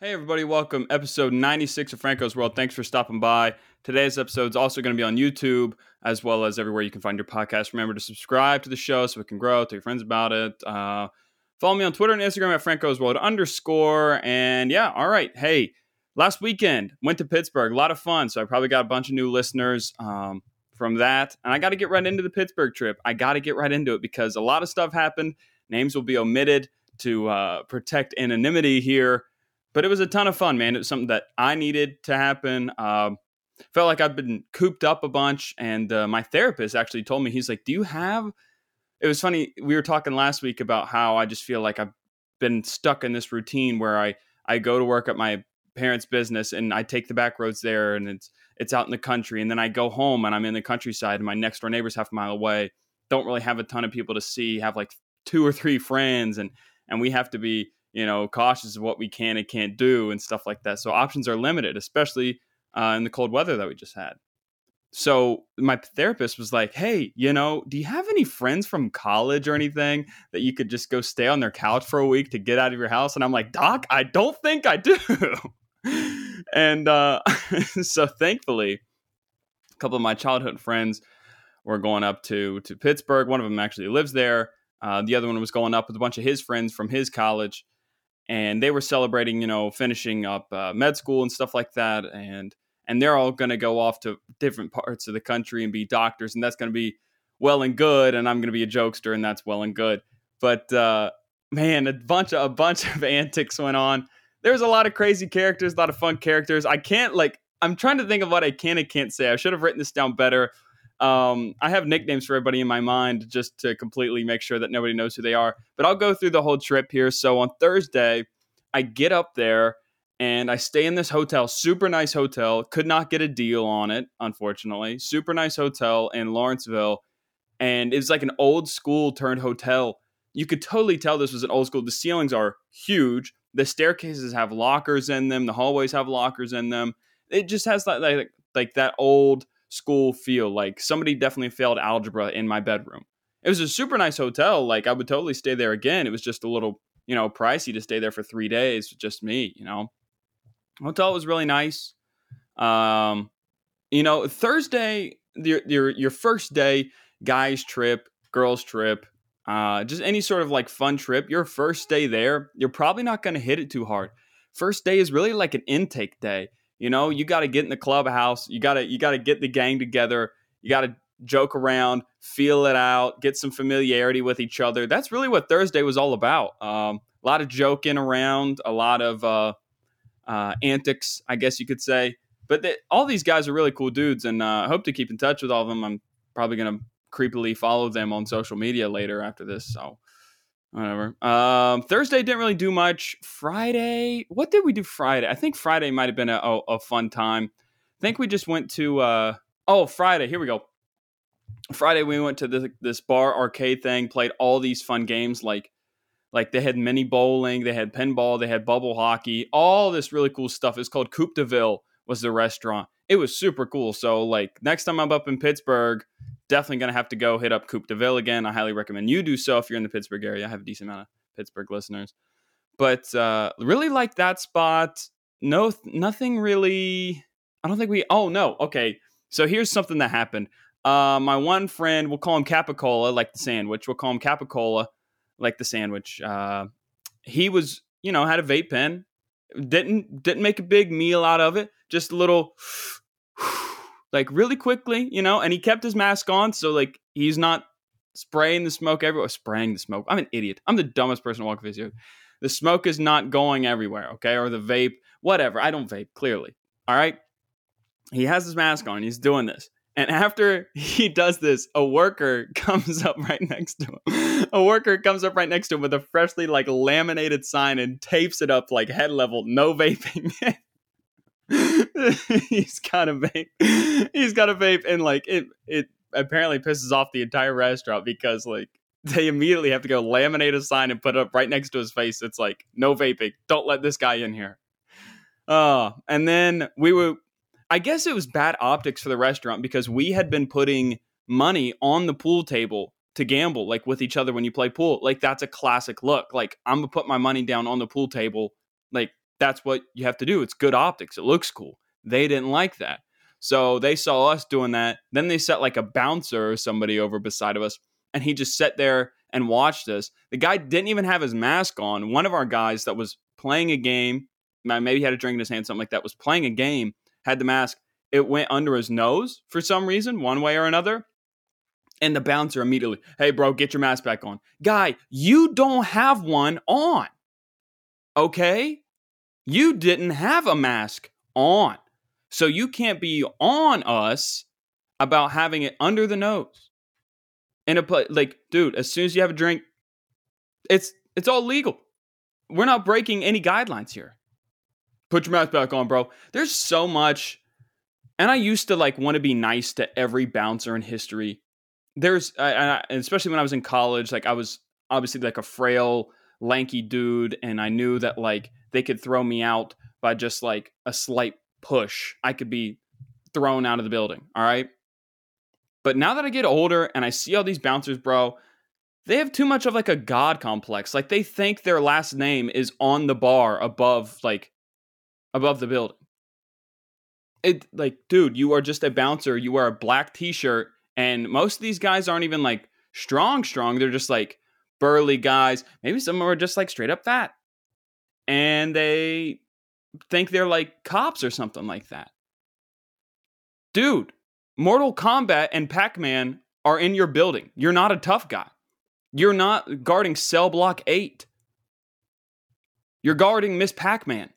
Hey, everybody, welcome. Episode 96 of Franco's World. Thanks for stopping by. Today's episode is also going to be on YouTube as well as everywhere you can find your podcast. Remember to subscribe to the show so it can grow. Tell your friends about it. Uh, follow me on Twitter and Instagram at Franco's World underscore. And yeah, all right. Hey, last weekend went to Pittsburgh. A lot of fun. So I probably got a bunch of new listeners um, from that. And I got to get right into the Pittsburgh trip. I got to get right into it because a lot of stuff happened. Names will be omitted to uh, protect anonymity here but it was a ton of fun, man. It was something that I needed to happen. Um, felt like I've been cooped up a bunch, and uh, my therapist actually told me he's like, "Do you have?" It was funny. We were talking last week about how I just feel like I've been stuck in this routine where I I go to work at my parents' business and I take the back roads there, and it's it's out in the country, and then I go home and I'm in the countryside, and my next door neighbor's half a mile away. Don't really have a ton of people to see. Have like two or three friends, and and we have to be you know, cautious of what we can and can't do and stuff like that. So options are limited, especially uh, in the cold weather that we just had. So my therapist was like, "Hey, you know, do you have any friends from college or anything that you could just go stay on their couch for a week to get out of your house?" And I'm like, "Doc, I don't think I do." and uh, so thankfully, a couple of my childhood friends were going up to to Pittsburgh. One of them actually lives there. Uh, the other one was going up with a bunch of his friends from his college and they were celebrating, you know, finishing up uh, med school and stuff like that, and and they're all going to go off to different parts of the country and be doctors, and that's going to be well and good, and I'm going to be a jokester, and that's well and good. But uh, man, a bunch of a bunch of antics went on. There was a lot of crazy characters, a lot of fun characters. I can't like. I'm trying to think of what I can and can't say. I should have written this down better. Um, I have nicknames for everybody in my mind just to completely make sure that nobody knows who they are. But I'll go through the whole trip here. So on Thursday, I get up there and I stay in this hotel, super nice hotel. Could not get a deal on it, unfortunately. Super nice hotel in Lawrenceville. And it's like an old school turned hotel. You could totally tell this was an old school. The ceilings are huge. The staircases have lockers in them. The hallways have lockers in them. It just has like, like, like that old school feel. Like somebody definitely failed algebra in my bedroom. It was a super nice hotel. Like I would totally stay there again. It was just a little, you know, pricey to stay there for three days. Just me, you know. Hotel was really nice. Um, you know, Thursday, your your your first day, guys trip, girls trip, uh, just any sort of like fun trip. Your first day there, you're probably not going to hit it too hard. First day is really like an intake day. You know, you got to get in the clubhouse. You got to you got to get the gang together. You got to joke around, feel it out, get some familiarity with each other. That's really what Thursday was all about. Um, a lot of joking around, a lot of uh, uh, antics, I guess you could say. But they, all these guys are really cool dudes, and uh, I hope to keep in touch with all of them. I'm probably going to creepily follow them on social media later after this. So whatever. Um, Thursday didn't really do much. Friday, what did we do Friday? I think Friday might have been a, a, a, fun time. I think we just went to uh, oh Friday. Here we go. Friday we went to this, this bar arcade thing, played all these fun games like like they had mini bowling, they had pinball, they had bubble hockey, all this really cool stuff. It's called Coop de Ville was the restaurant. It was super cool. So like next time I'm up in Pittsburgh, definitely to have to go hit up Coop de Ville again. I highly recommend you do so if you're in the Pittsburgh area. I have a decent amount of Pittsburgh listeners. But uh, really like that spot. No, nothing really. I don't think we. Oh, no. Okay. So here's something that happened. Uh, my one friend, we'll call him Capicola, like the sandwich. We'll call him Capicola, like the sandwich. Uh, he was, you know, had a vape pen. Didn't didn't make a big meal out of it. Just a little like really quickly, you know, and he kept his mask on, so like he's not spraying the smoke everywhere. Spraying the smoke. I'm an idiot. I'm the dumbest person to walk this here. The smoke is not going everywhere, okay? Or the vape, whatever. I don't vape, clearly. All right. He has his mask on. He's doing this. And after he does this, a worker comes up right next to him. A worker comes up right next to him with a freshly like laminated sign and tapes it up like head level, no vaping. he's got a vape. He's got a vape, and like it, it apparently pisses off the entire restaurant because like they immediately have to go laminate a sign and put it up right next to his face. It's like no vaping. Don't let this guy in here. Uh, and then we were. I guess it was bad optics for the restaurant because we had been putting money on the pool table to gamble like with each other when you play pool. Like that's a classic look. Like I'm gonna put my money down on the pool table like That's what you have to do. It's good optics. It looks cool. They didn't like that. So they saw us doing that. Then they set like a bouncer or somebody over beside of us, and he just sat there and watched us. The guy didn't even have his mask on. One of our guys that was playing a game, maybe he had a drink in his hand, something like that, was playing a game, had the mask. It went under his nose for some reason, one way or another. And the bouncer immediately, hey, bro, get your mask back on. Guy, you don't have one on. Okay? You didn't have a mask on. So you can't be on us about having it under the nose. In a like, dude, as soon as you have a drink, it's it's all legal. We're not breaking any guidelines here. Put your mask back on, bro. There's so much and I used to like want to be nice to every bouncer in history. There's, I, I, especially when I was in college, like I was obviously like a frail, lanky dude, and I knew that like they could throw me out by just like a slight push. I could be thrown out of the building. All right. But now that I get older and I see all these bouncers, bro, they have too much of like a god complex. Like they think their last name is on the bar above like above the building it like dude you are just a bouncer you wear a black t-shirt and most of these guys aren't even like strong strong they're just like burly guys. Maybe some are just like straight up fat. And they think they're like cops or something like that. Dude mortal kombat and pac-man are in your building. You're not a tough guy. You're not guarding cell block 8 you're guarding miss pac-man.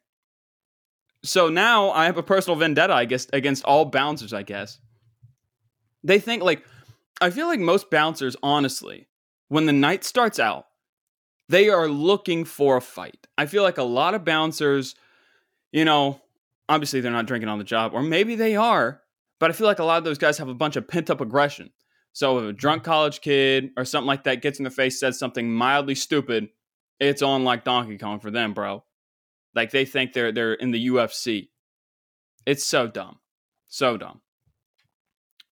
So now I have a personal vendetta, I guess, against all bouncers, I guess. They think like I feel like most bouncers, honestly, when the night starts out, they are looking for a fight. I feel like a lot of bouncers, you know, obviously they're not drinking on the job, or maybe they are, but I feel like a lot of those guys have a bunch of pent up aggression. So if a drunk mm-hmm. college kid or something like that gets in the face, says something mildly stupid, it's on like Donkey Kong for them, bro. Like they think they're they're in the UFC. It's so dumb. So dumb.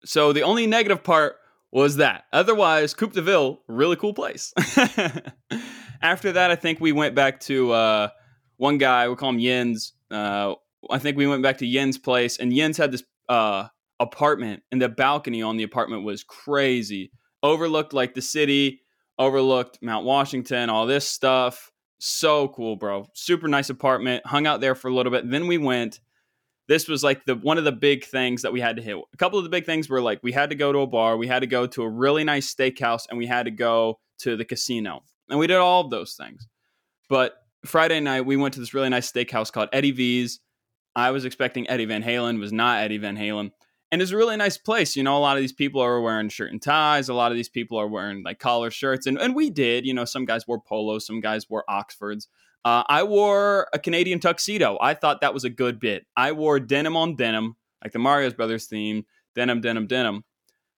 So the only negative part was that. Otherwise, Coop de Ville, really cool place. After that, I think we went back to uh, one guy, we'll call him Yens. Uh, I think we went back to Yen's place, and Yen's had this uh, apartment, and the balcony on the apartment was crazy. Overlooked like the city, overlooked Mount Washington, all this stuff. So cool, bro. Super nice apartment. Hung out there for a little bit. Then we went. This was like the one of the big things that we had to hit. A couple of the big things were like we had to go to a bar, we had to go to a really nice steakhouse, and we had to go to the casino. And we did all of those things. But Friday night we went to this really nice steakhouse called Eddie V's. I was expecting Eddie Van Halen, was not Eddie Van Halen and it's a really nice place. You know, a lot of these people are wearing shirt and ties. A lot of these people are wearing like collar shirts, and and we did. You know, some guys wore polos, some guys wore Oxfords. Uh, I wore a Canadian tuxedo. I thought that was a good bit. I wore denim on denim, like the Mario Brothers theme, denim, denim, denim.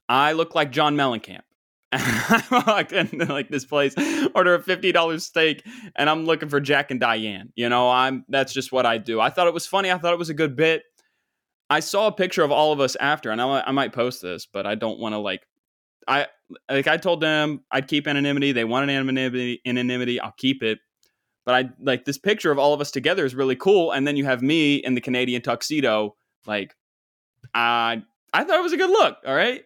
I look like John Mellencamp. I walked into like this place, order a fifty dollars steak, and I'm looking for Jack and Diane. You know, I'm that's just what I do. I thought it was funny. I thought it was a good bit. I saw a picture of all of us after, and I, I might post this, but I don't want to like. I like I told them I'd keep anonymity. They wanted anonymity. Anonymity. I'll keep it. But I like this picture of all of us together is really cool, and then you have me in the Canadian tuxedo. Like, I I thought it was a good look. All right,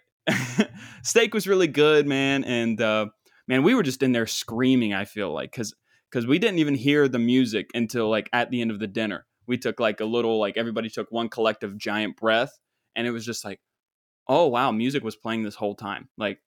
steak was really good, man, and uh, man, we were just in there screaming. I feel like because because we didn't even hear the music until like at the end of the dinner we took like a little like everybody took one collective giant breath and it was just like oh wow music was playing this whole time like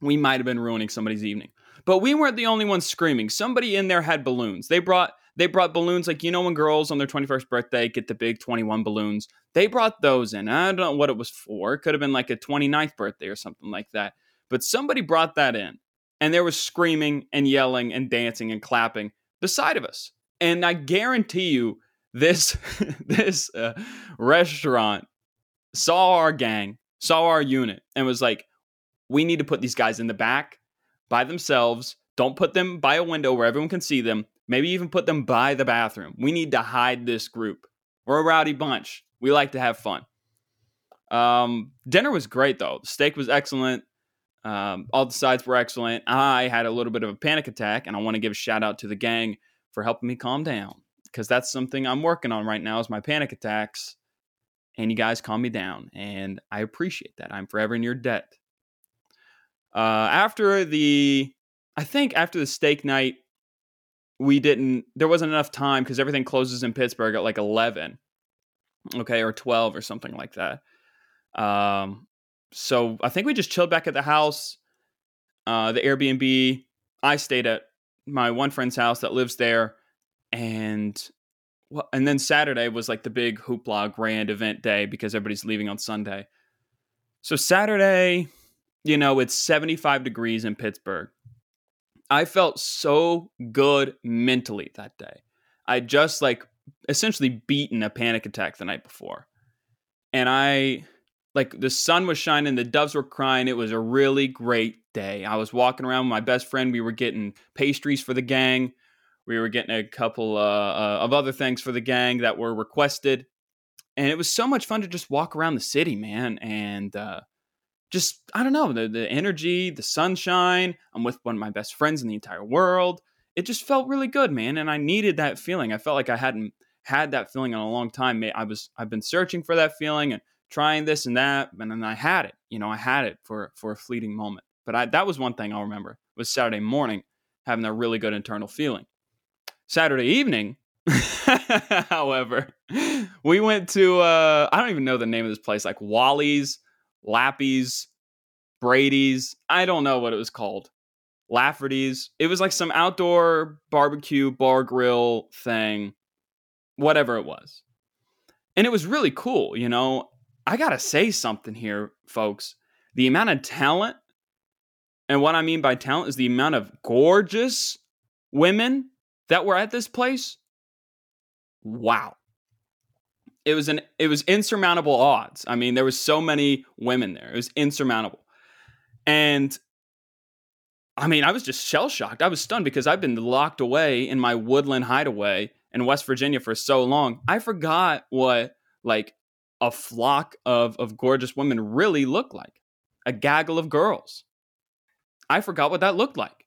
we might have been ruining somebody's evening but we weren't the only ones screaming. Somebody in there had balloons. They brought they brought balloons. Like you know when girls on their 21st birthday get the big 21 balloons? They brought those in. I don't know what it was for. It could have been like a 29th birthday or something like that. But somebody brought that in and there was screaming and yelling and dancing and clapping beside of us. And i guarantee you this this uh, restaurant saw our gang, saw our unit, and was like, "We need to put these guys in the back by themselves. Don't put them by a window where everyone can see them. Maybe even put them by the bathroom. We need to hide this group. We're a rowdy bunch. We like to have fun." Um, dinner was great though. The steak was excellent. Um, all the sides were excellent. I had a little bit of a panic attack, and I want to give a shout out to the gang for helping me calm down because that's something I'm working on right now is my panic attacks. And you guys calm me down, and I appreciate that. I'm forever in your debt. Uh, after the, I think after the steak night, we didn't. There wasn't enough time because everything closes in Pittsburgh at like 11, okay, or 12 or something like that. Um, so I think we just chilled back at the house. Uh, the Airbnb. I stayed at my one friend's house that lives there, and well, and then Saturday was like the big hoopla grand event day because everybody's leaving on Sunday. So Saturday, you know, it's 75 degrees in Pittsburgh. I felt so good mentally that day. I just like essentially beaten a panic attack the night before. And I like the sun was shining, the doves were crying. It was a really great day. I was walking around with my best friend. We were getting pastries for the gang. We were getting a couple uh, uh, of other things for the gang that were requested. And it was so much fun to just walk around the city, man. And uh, just, I don't know, the, the energy, the sunshine. I'm with one of my best friends in the entire world. It just felt really good, man. And I needed that feeling. I felt like I hadn't had that feeling in a long time. I was, I've been searching for that feeling and trying this and that. And then I had it, you know, I had it for, for a fleeting moment. But I, that was one thing I'll remember was Saturday morning having that really good internal feeling. Saturday evening, however, we went to uh, I don't even know the name of this place, like Wally's, Lappy's, Brady's. I don't know what it was called. Lafferty's. It was like some outdoor barbecue bar grill thing, whatever it was. And it was really cool, you know. I got to say something here, folks. The amount of talent, and what I mean by talent is the amount of gorgeous women that were at this place, wow. It was an it was insurmountable odds. I mean, there was so many women there. It was insurmountable. And I mean, I was just shell shocked. I was stunned because I've been locked away in my woodland hideaway in West Virginia for so long. I forgot what like a flock of of gorgeous women really looked like. A gaggle of girls. I forgot what that looked like.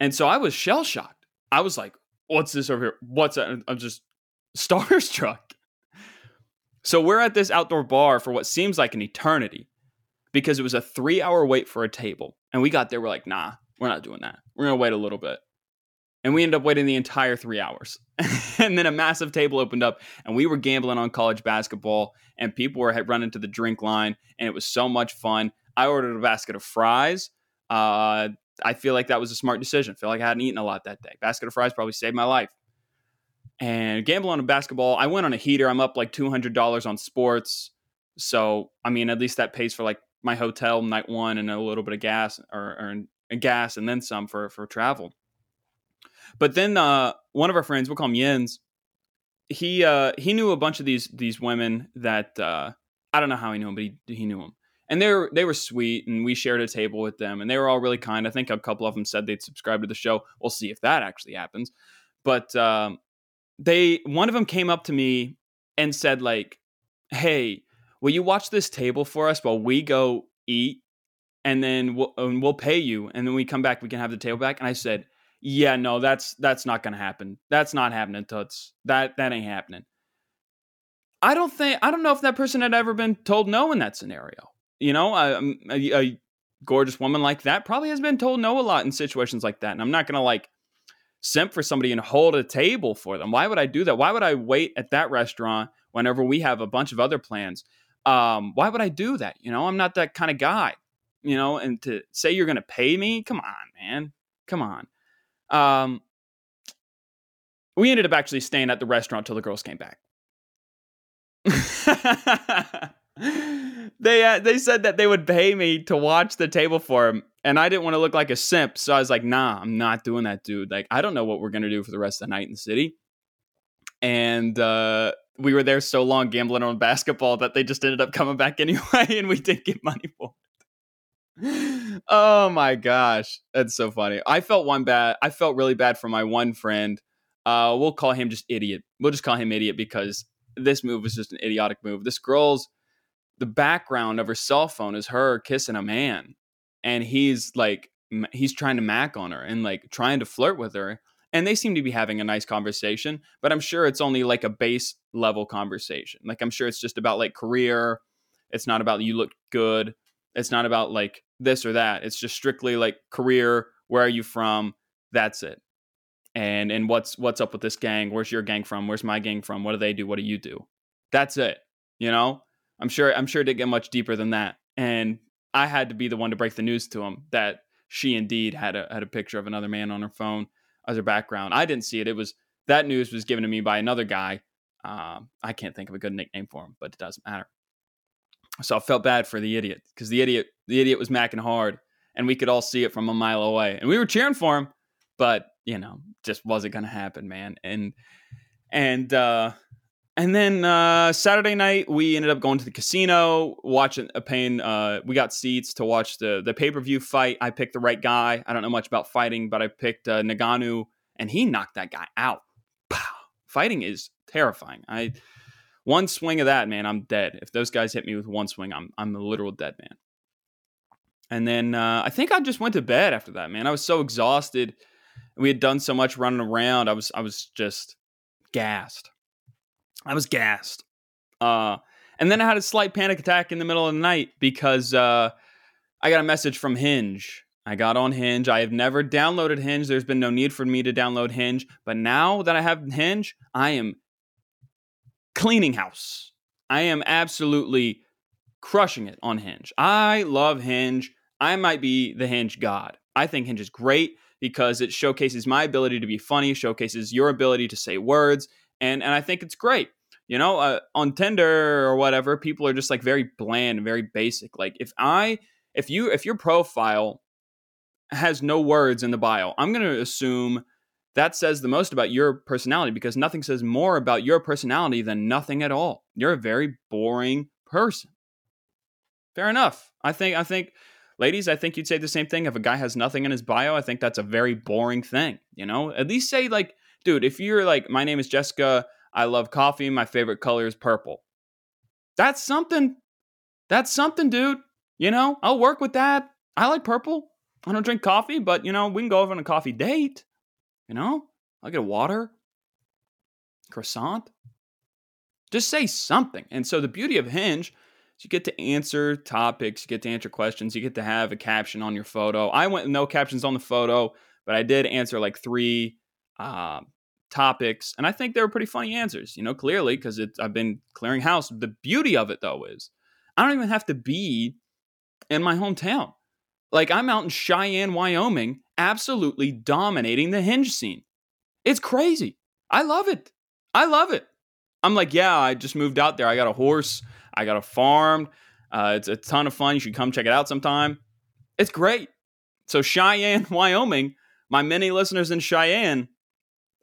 And so I was shell shocked. I was like, what's this over here? What's that? I'm just starstruck. So we're at this outdoor bar for what seems like an eternity because it was a three hour wait for a table. And we got there, we're like, nah, we're not doing that. We're going to wait a little bit. And we ended up waiting the entire three hours. and then a massive table opened up, and we were gambling on college basketball, and people were running to the drink line, and it was so much fun. I ordered a basket of fries. Uh, I feel like that was a smart decision. I feel like I hadn't eaten a lot that day. Basket of fries probably saved my life. And gamble on a basketball, I went on a heater. I'm up like $200 on sports. So, I mean, at least that pays for like my hotel night one and a little bit of gas or, or gas and then some for, for travel. But then uh, one of our friends, we'll call him Jens, he uh, he knew a bunch of these these women that uh, I don't know how he knew them, but he, he knew them and they were they were sweet and we shared a table with them and they were all really kind i think a couple of them said they'd subscribe to the show we'll see if that actually happens but um, they one of them came up to me and said like hey will you watch this table for us while we go eat and then we'll, and we'll pay you and then we come back we can have the table back? And i said yeah no that's that's not gonna happen. That's not happening toots that that ain't happening. I don't think i don't know if that person had ever been told no in that scenario you know, a, um, a, a gorgeous woman like that probably has been told no a lot in situations like that. And I'm not going to like simp for somebody and hold a table for them. Why would I do that? Why would I wait at that restaurant whenever we have a bunch of other plans? Um, why would I do that? You know, I'm not that kind of guy. You know, and to say you're going to pay me, come on, man, come on. Um, we ended up actually staying at the restaurant till the girls came back. they uh, they said that they would pay me to watch the table for him, and I didn't want to look like a simp, so I was like, "Nah, I'm not doing that, dude. Like, I don't know what we're gonna do for the rest of the night in the city." And uh, we were there so long gambling on basketball that they just ended up coming back anyway, and we didn't get money for it. oh my gosh, that's so funny. I felt one bad. I felt really bad for my one friend. Uh, we'll call him just idiot. We'll just call him idiot because this move was just an idiotic move. This girl's the background of her cell phone is her kissing a man and he's like he's trying to mac on her and like trying to flirt with her and they seem to be having a nice conversation, but I'm sure it's only like a base level conversation. Like I'm sure it's just about like career. It's not about you look good. It's not about like this or that. It's just strictly like career, where are you from? That's it. And and what's what's up with this gang? Where's your gang from? Where's my gang from? What do they do? What do you do? That's it. You know? I'm sure I'm sure it didn't get much deeper than that. And I had to be the one to break the news to him that she indeed had a had a picture of another man on her phone as her background. I didn't see it. It was that news was given to me by another guy. Um, I can't think of a good nickname for him, but it doesn't matter. So I felt bad for the idiot because the idiot the idiot was macking hard, and we could all see it from a mile away, and we were cheering for him, but you know, just wasn't gonna happen, man. And and uh, and then uh, Saturday night, we ended up going to the casino, watching a pain. Uh, we got seats to watch the the pay per view fight. I picked the right guy. I don't know much about fighting, but I picked uh, Ngannou, and he knocked that guy out. Pow. Fighting is terrifying. I one swing of that, man, I'm dead. If those guys hit me with one swing, I'm I'm a literal dead man. And then uh, I think I just went to bed after that, man. I was so exhausted. We had done so much running around. I was I was just gassed. I was gassed. Uh, and then I had a slight panic attack in the middle of the night because uh, I got a message from Hinge. I got on Hinge. I have never downloaded Hinge. There's been no need for me to download Hinge. But now that I have Hinge, I am cleaning house. I am absolutely crushing it on Hinge. I love Hinge. I might be the Hinge god. I think Hinge is great because it showcases my ability to be funny, showcases your ability to say words, and and I think it's great. You know, uh, on Tinder or whatever, people are just like very bland, very basic. Like if I, if you, if your profile has no words in the bio, I'm going to assume that says the most about your personality because nothing says more about your personality than nothing at all. You're a very boring person. Fair enough. I think, I think, ladies, I think you'd say the same thing. If a guy has nothing in his bio, I think that's a very boring thing. You know, at least say like, dude, if you're like, my name is Jessica. I love coffee. My favorite color is purple. That's something. That's something, dude. You know, I'll work with that. I like purple. I don't drink coffee, but you know, we can go over on a coffee date. You know, I'll get a water, croissant. Just say something. And so the beauty of Hinge is you get to answer topics, you get to answer questions, you get to have a caption on your photo. I went no captions on the photo, but I did answer like three um, topics, and I think they were pretty funny answers. You know, clearly because it's I've been clearing house. The beauty of it though is I don't even have to be in my hometown. Like I'm out in Cheyenne, Wyoming, absolutely dominating the hinge scene. It's crazy. I love it. I love it. I'm like, yeah, I just moved out there. I got a horse. I got a farm. Uh, it's a ton of fun. You should come check it out sometime. It's great. So Cheyenne, Wyoming, my many listeners in Cheyenne,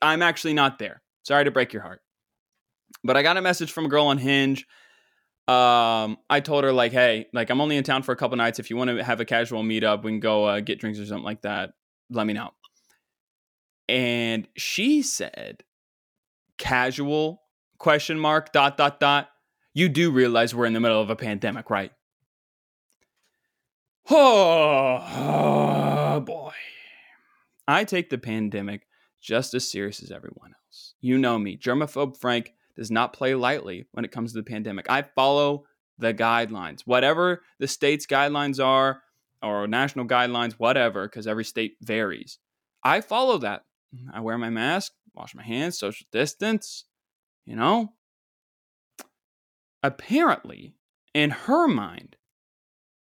I'm actually not there. Sorry to break your heart. But I got a message from a girl on Hinge. Um, I told her like, hey, like I'm only in town for a couple nights. If you want to have a casual meetup, we can go uh, get drinks or something like that. Let me know. And she said, casual question mark dot dot dot. You do realize we're in the middle of a pandemic, right? Oh, oh boy. I take the pandemic just as serious as everyone else. You know me, germaphobe Frank does not play lightly when it comes to the pandemic. I follow the guidelines, whatever the state's guidelines are, or national guidelines, whatever, because every state varies. I follow that. I wear my mask, wash my hands, social distance, you know? Apparently, in her mind,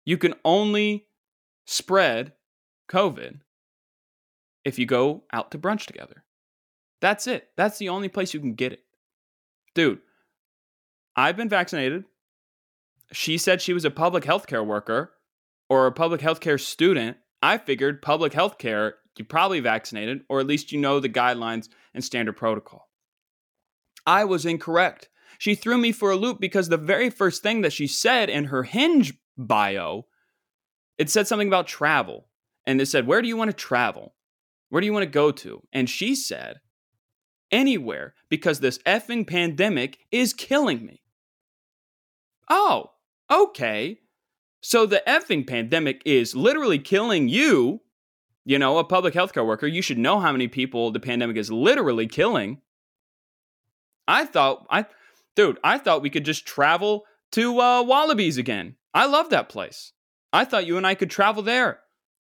you can only spread COVID if you go out to brunch together. That's it. That's the only place you can get it. Dude, I've been vaccinated. She said she was a public health care worker or a public health care student. I figured public health care, you probably vaccinated, or at least you know the guidelines and standard protocol. I was incorrect. She threw me for a loop because the very first thing that she said in her hinge bio, it said something about travel. And it said, Where do you want to travel? Where do you want to go to? And she said, Anywhere, because this effing pandemic is killing me. Oh, okay. So the effing pandemic is literally killing you, You know, a public healthcare worker, you should know how many people the pandemic is literally killing. I thought I dude, I thought we could just travel to uh, Wallabies again. I love that place. I thought you and I could travel there.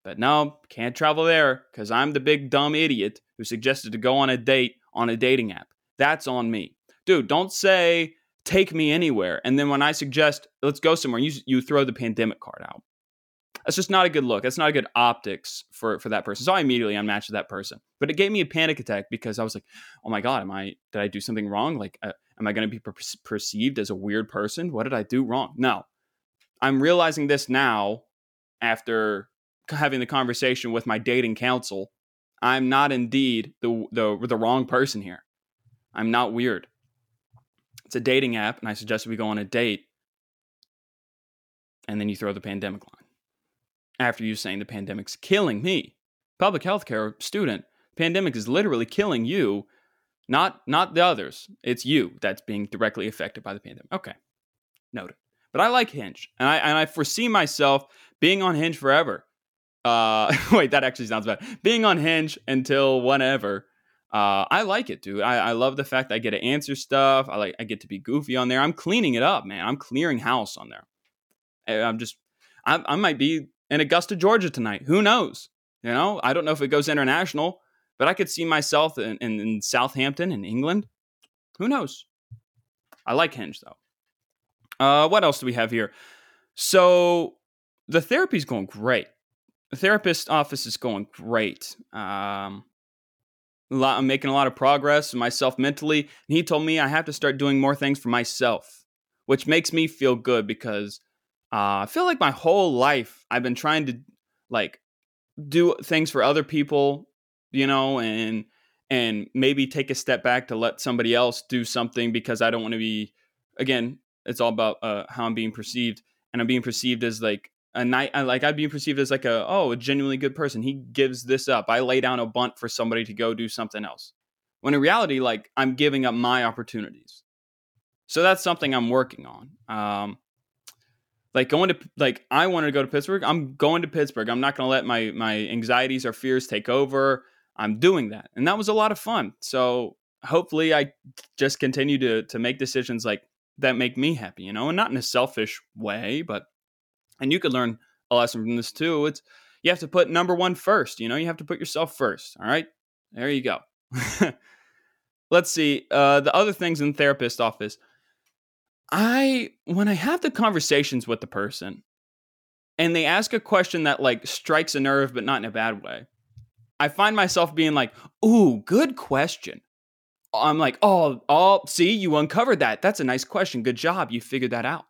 But no, can't travel there because I'm the big dumb idiot who suggested to go on a date on a dating app. That's on me. Dude, don't say take me anywhere. And then when I suggest let's go somewhere, you, you throw the pandemic card out. That's just not a good look. That's not a good optics for, for that person. So I immediately unmatched that person. But it gave me a panic attack because I was like, oh my God, am I, did I do something wrong? Like, uh, am I going to be per- perceived as a weird person? What did I do wrong? No. I'm realizing this now after having the conversation with my dating counsel. I'm not indeed the, the, the wrong person here. I'm not weird. It's a dating app, and I suggest we go on a date. And then you throw the pandemic line. After you saying the pandemic's killing me. Public health care student, pandemic is literally killing you, not not the others. It's you that's being directly affected by the pandemic. Okay. Noted. But I like Hinge. And I and I foresee myself being on Hinge forever. Uh wait, that actually sounds bad. Being on Hinge until whenever uh, I like it, dude. I, I love the fact I get to answer stuff. I like I get to be goofy on there. I'm cleaning it up, man. I'm clearing house on there. I'm just I, I might be in Augusta, Georgia tonight. Who knows? You know, I don't know if it goes international, but I could see myself in, in, in Southampton in England. Who knows? I like Hinge though. Uh, what else do we have here? So the therapy's going great. The therapist office is going great. Um, lot, I'm making a lot of progress myself mentally. And he told me I have to start doing more things for myself, which makes me feel good because uh, I feel like my whole life I've been trying to like do things for other people, you know, and and maybe take a step back to let somebody else do something because I don't want to be again, it's all about uh, how I'm being perceived and I'm being perceived as like a night like I'd be perceived as like a oh a genuinely good person. He gives this up. I lay down a bunt for somebody to go do something else. When in reality, like I'm giving up my opportunities. So that's something I'm working on. Um, like going to like I wanted to go to Pittsburgh. I'm going to Pittsburgh. I'm not going to let my my anxieties or fears take over. I'm doing that, and that was a lot of fun. So hopefully, I just continue to to make decisions like that make me happy, you know, and not in a selfish way, but and you could learn a lesson from this too. It's you have to put number one first. You know, you have to put yourself first. All right, there you go. Let's see uh, the other things in the therapist office. I when I have the conversations with the person, and they ask a question that like strikes a nerve, but not in a bad way. I find myself being like, "Ooh, good question." I'm like, "Oh, oh, see, you uncovered that. That's a nice question. Good job. You figured that out."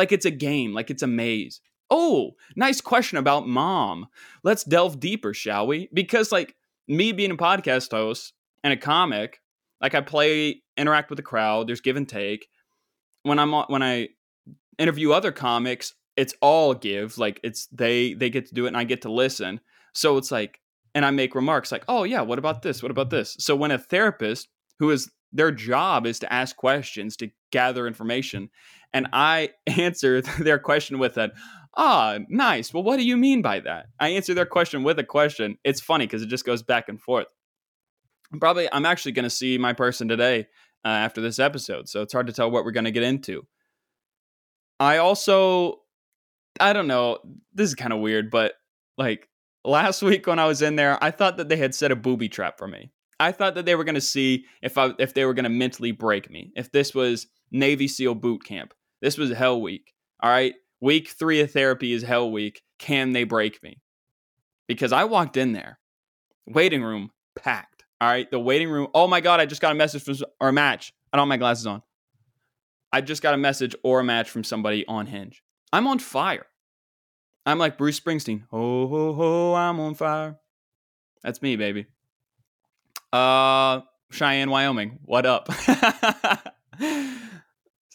Like it's a game, like it's a maze. Oh, nice question about mom. Let's delve deeper, shall we? Because like me being a podcast host and a comic, like I play, interact with the crowd. There's give and take. When I'm when I interview other comics, it's all give. Like it's they they get to do it and I get to listen. So it's like, and I make remarks like, oh yeah, what about this? What about this? So when a therapist who is their job is to ask questions to gather information and I answer their question with an, ah, nice. Well, what do you mean by that? I answer their question with a question. It's funny because it just goes back and forth. Probably, I'm actually going to see my person today uh, after this episode. So it's hard to tell what we're going to get into. I also, I don't know, this is kind of weird, but like last week when I was in there, I thought that they had set a booby trap for me. I thought that they were going to see if I if they were going to mentally break me. If this was Navy SEAL boot camp. This was hell week. All right. Week three of therapy is hell week. Can they break me? Because I walked in there, waiting room packed. All right. The waiting room. Oh my God. I just got a message from, or a match. I don't have my glasses on. I just got a message or a match from somebody on Hinge. I'm on fire. I'm like Bruce Springsteen. Ho, ho, ho, I'm on fire. That's me, baby. Uh, Cheyenne, Wyoming. What up?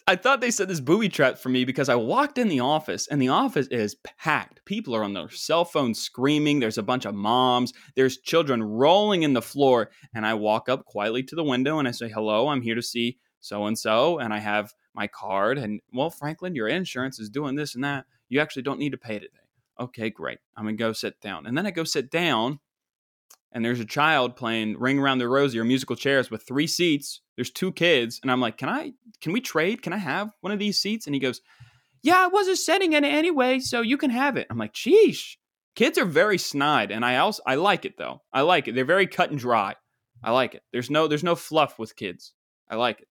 I thought they said this booby trap for me because I walked in the office and the office is packed. People are on their cell phones screaming. There's a bunch of moms. There's children rolling in the floor. And I walk up quietly to the window and I say, Hello, I'm here to see so and so. And I have my card. And well, Franklin, your insurance is doing this and that. You actually don't need to pay today. Okay, great. I'm going to go sit down. And then I go sit down, and there's a child playing Ring Around the Rosie or musical chairs with three seats. There's two kids. And I'm like, Can I, can we trade? Can I have one of these seats? And he goes, Yeah, I wasn't sitting in it anyway, so you can have it. I'm like, Sheesh. Kids are very snide, and I also I like it though. I like it. They're very cut and dry. I like it. There's no there's no fluff with kids. I like it.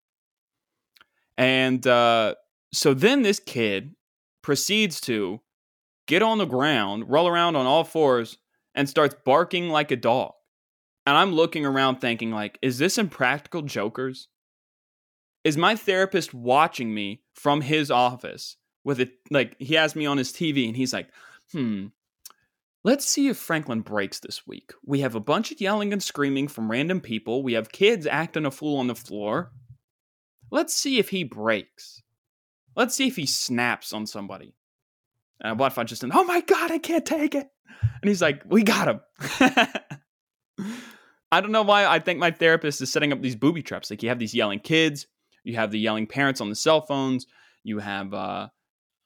And uh, so then this kid proceeds to get on the ground, roll around on all fours, and starts barking like a dog. And I'm looking around thinking, like, is this impractical jokers? Is my therapist watching me from his office with it? Like, he has me on his TV and he's like, hmm, let's see if Franklin breaks this week. We have a bunch of yelling and screaming from random people. We have kids acting a fool on the floor. Let's see if he breaks. Let's see if he snaps on somebody. And I just, oh my God, I can't take it. And he's like, we got him. I don't know why I think my therapist is setting up these booby traps. Like you have these yelling kids, you have the yelling parents on the cell phones, you have uh,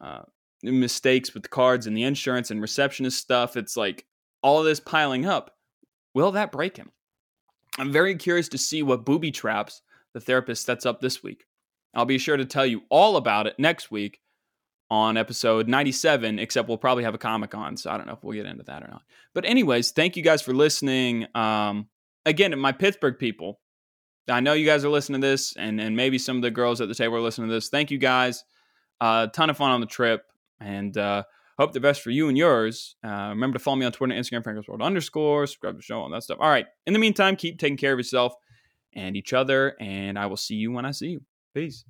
uh, mistakes with the cards and the insurance and receptionist stuff. It's like all of this piling up. Will that break him? I'm very curious to see what booby traps the therapist sets up this week. I'll be sure to tell you all about it next week on episode 97, except we'll probably have a Comic Con. So I don't know if we'll get into that or not. But, anyways, thank you guys for listening. Um, again, my Pittsburgh people, I know you guys are listening to this, and, and maybe some of the girls at the table are listening to this. Thank you guys. A uh, ton of fun on the trip, and uh, hope the best for you and yours. Uh, remember to follow me on Twitter and Instagram, Franklin's World underscore, subscribe to the show, all that stuff. All right. In the meantime, keep taking care of yourself and each other, and I will see you when I see you. Peace.